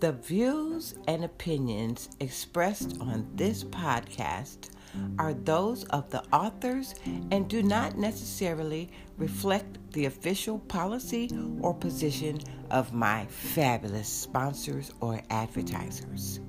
The views and opinions expressed on this podcast are those of the authors and do not necessarily reflect the official policy or position of my fabulous sponsors or advertisers.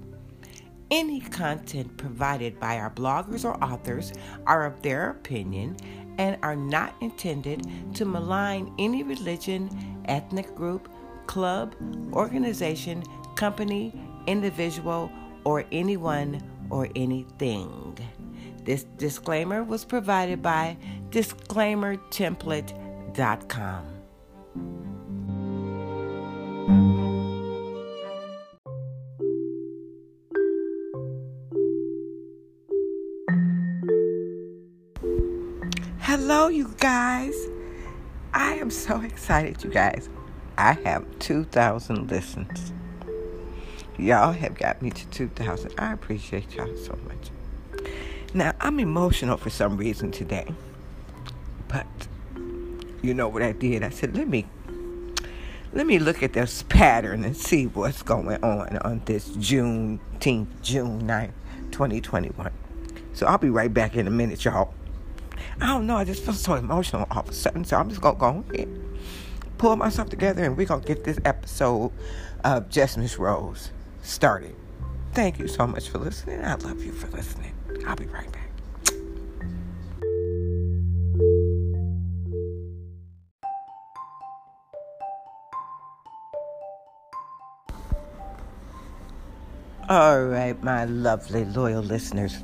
Any content provided by our bloggers or authors are of their opinion and are not intended to malign any religion, ethnic group, club, organization, company, individual, or anyone or anything. This disclaimer was provided by disclaimertemplate.com. Hello, you guys. I am so excited, you guys. I have 2,000 listens. Y'all have got me to 2,000. I appreciate y'all so much. Now, I'm emotional for some reason today. But you know what I did? I said, let me let me look at this pattern and see what's going on on this Juneteenth, June 9th, 2021. So I'll be right back in a minute, y'all. I don't know, I just feel so emotional all of a sudden, so I'm just gonna go ahead, pull myself together, and we're gonna get this episode of Just Miss Rose started. Thank you so much for listening. I love you for listening. I'll be right back. All right, my lovely loyal listeners.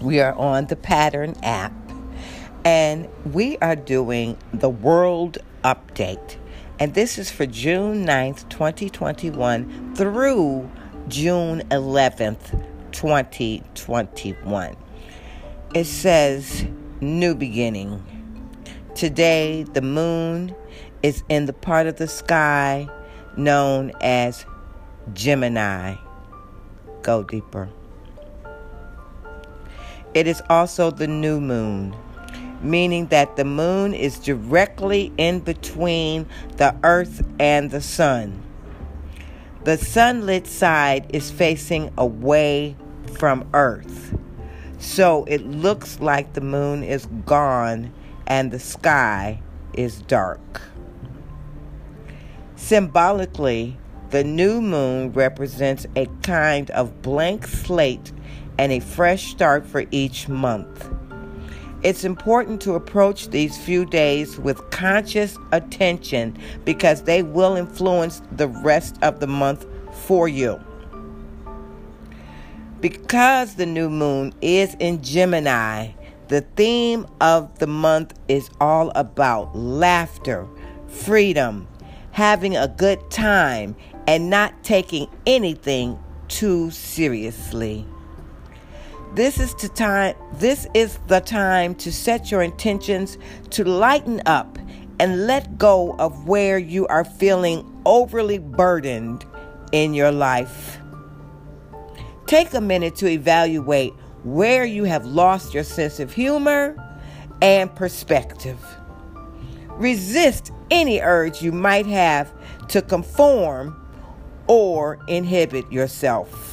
We are on the Pattern app and we are doing the World Update. And this is for June 9th, 2021 through June 11th, 2021. It says, New beginning. Today, the moon is in the part of the sky known as Gemini. Go deeper. It is also the new moon meaning that the moon is directly in between the earth and the sun. The sunlit side is facing away from earth. So it looks like the moon is gone and the sky is dark. Symbolically, the new moon represents a kind of blank slate and a fresh start for each month. It's important to approach these few days with conscious attention because they will influence the rest of the month for you. Because the new moon is in Gemini, the theme of the month is all about laughter, freedom, having a good time, and not taking anything too seriously. This is to time this is the time to set your intentions to lighten up and let go of where you are feeling overly burdened in your life. Take a minute to evaluate where you have lost your sense of humor and perspective. Resist any urge you might have to conform or inhibit yourself.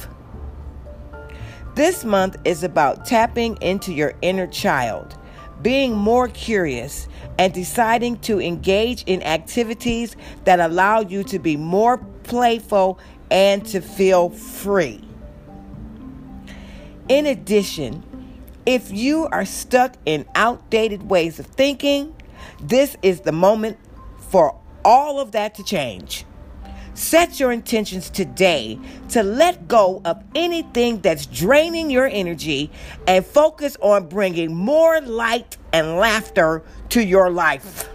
This month is about tapping into your inner child, being more curious, and deciding to engage in activities that allow you to be more playful and to feel free. In addition, if you are stuck in outdated ways of thinking, this is the moment for all of that to change. Set your intentions today to let go of anything that's draining your energy and focus on bringing more light and laughter to your life.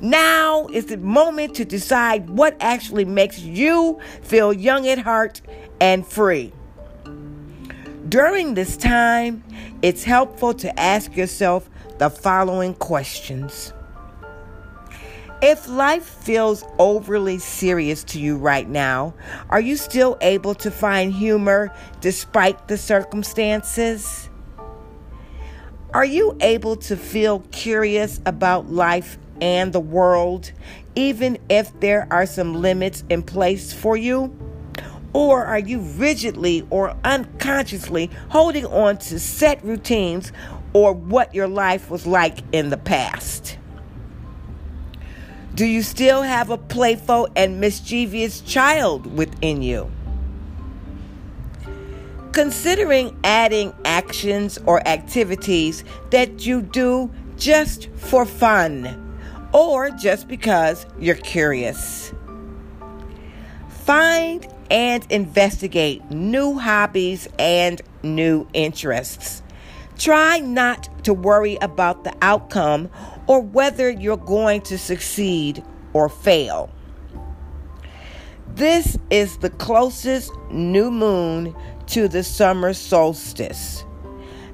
Now is the moment to decide what actually makes you feel young at heart and free. During this time, it's helpful to ask yourself the following questions. If life feels overly serious to you right now, are you still able to find humor despite the circumstances? Are you able to feel curious about life and the world, even if there are some limits in place for you? Or are you rigidly or unconsciously holding on to set routines or what your life was like in the past? Do you still have a playful and mischievous child within you? Considering adding actions or activities that you do just for fun or just because you're curious. Find and investigate new hobbies and new interests. Try not to worry about the outcome or whether you're going to succeed or fail. This is the closest new moon to the summer solstice.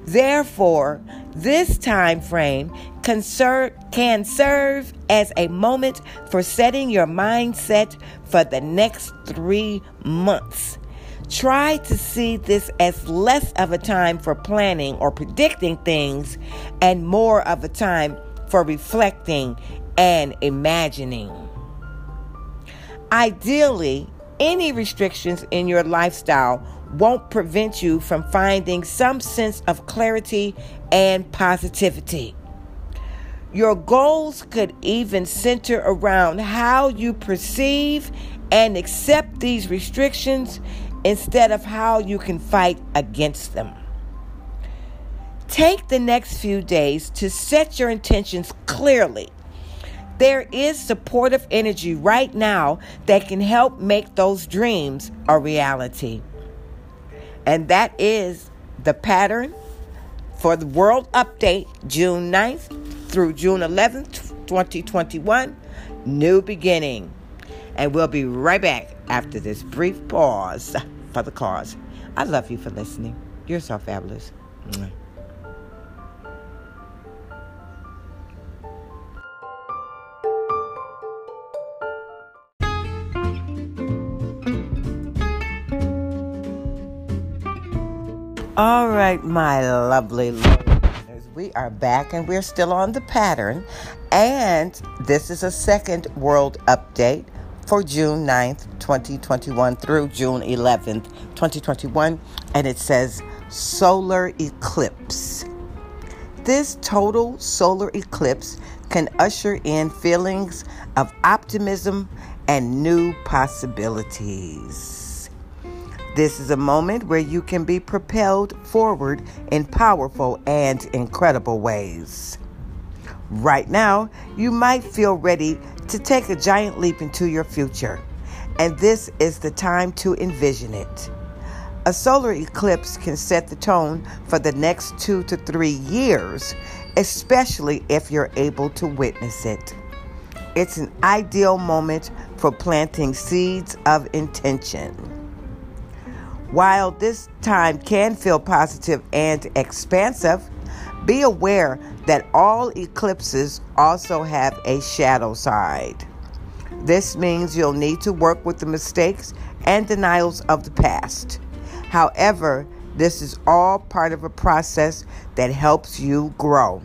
Therefore, this time frame can serve, can serve as a moment for setting your mindset for the next three months. Try to see this as less of a time for planning or predicting things and more of a time for reflecting and imagining. Ideally, any restrictions in your lifestyle won't prevent you from finding some sense of clarity and positivity. Your goals could even center around how you perceive and accept these restrictions instead of how you can fight against them. Take the next few days to set your intentions clearly. There is supportive energy right now that can help make those dreams a reality. And that is the pattern for the World Update, June 9th through June 11th, 2021. New beginning. And we'll be right back after this brief pause for the cause. I love you for listening. You're so fabulous. All right, my lovely listeners, we are back and we're still on the pattern. And this is a second world update for June 9th, 2021 through June 11th, 2021. And it says solar eclipse. This total solar eclipse can usher in feelings of optimism and new possibilities. This is a moment where you can be propelled forward in powerful and incredible ways. Right now, you might feel ready to take a giant leap into your future, and this is the time to envision it. A solar eclipse can set the tone for the next two to three years, especially if you're able to witness it. It's an ideal moment for planting seeds of intention. While this time can feel positive and expansive, be aware that all eclipses also have a shadow side. This means you'll need to work with the mistakes and denials of the past. However, this is all part of a process that helps you grow.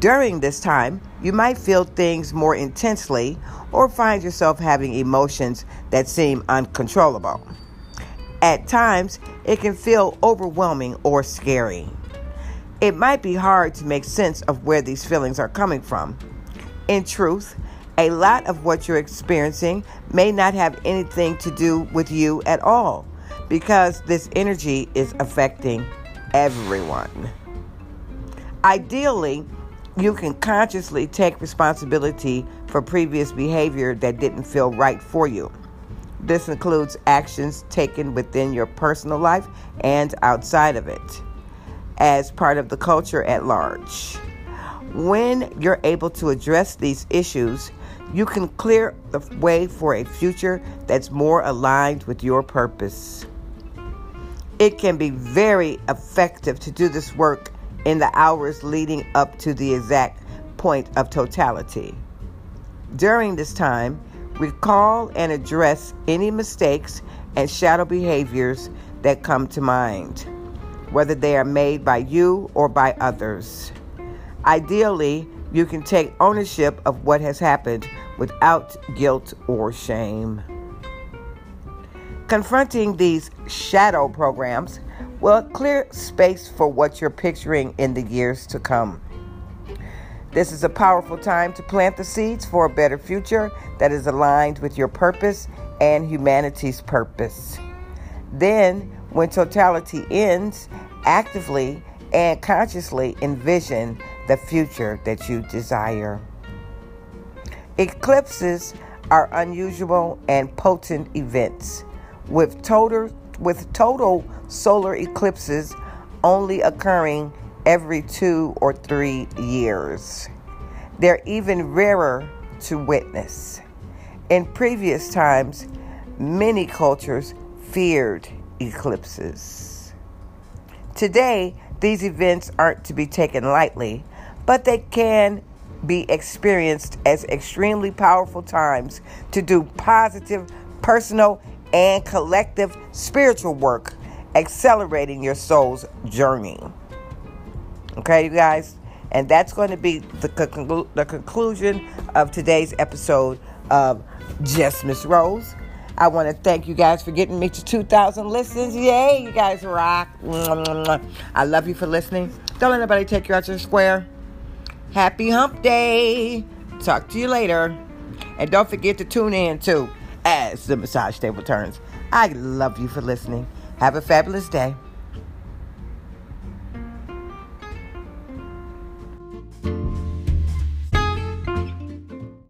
During this time, you might feel things more intensely or find yourself having emotions that seem uncontrollable. At times, it can feel overwhelming or scary. It might be hard to make sense of where these feelings are coming from. In truth, a lot of what you're experiencing may not have anything to do with you at all because this energy is affecting everyone. Ideally, you can consciously take responsibility for previous behavior that didn't feel right for you. This includes actions taken within your personal life and outside of it as part of the culture at large. When you're able to address these issues, you can clear the way for a future that's more aligned with your purpose. It can be very effective to do this work in the hours leading up to the exact point of totality. During this time, Recall and address any mistakes and shadow behaviors that come to mind, whether they are made by you or by others. Ideally, you can take ownership of what has happened without guilt or shame. Confronting these shadow programs will clear space for what you're picturing in the years to come. This is a powerful time to plant the seeds for a better future that is aligned with your purpose and humanity's purpose. Then, when totality ends, actively and consciously envision the future that you desire. Eclipses are unusual and potent events with total with total solar eclipses only occurring every 2 or 3 years. They're even rarer to witness. In previous times, many cultures feared eclipses. Today, these events aren't to be taken lightly, but they can be experienced as extremely powerful times to do positive personal and collective spiritual work, accelerating your soul's journey. Okay, you guys? And that's going to be the, conclu- the conclusion of today's episode of Just Miss Rose. I want to thank you guys for getting me to 2,000 listens. Yay, you guys rock. I love you for listening. Don't let nobody take you out your square. Happy hump day. Talk to you later. And don't forget to tune in too as the massage table turns. I love you for listening. Have a fabulous day.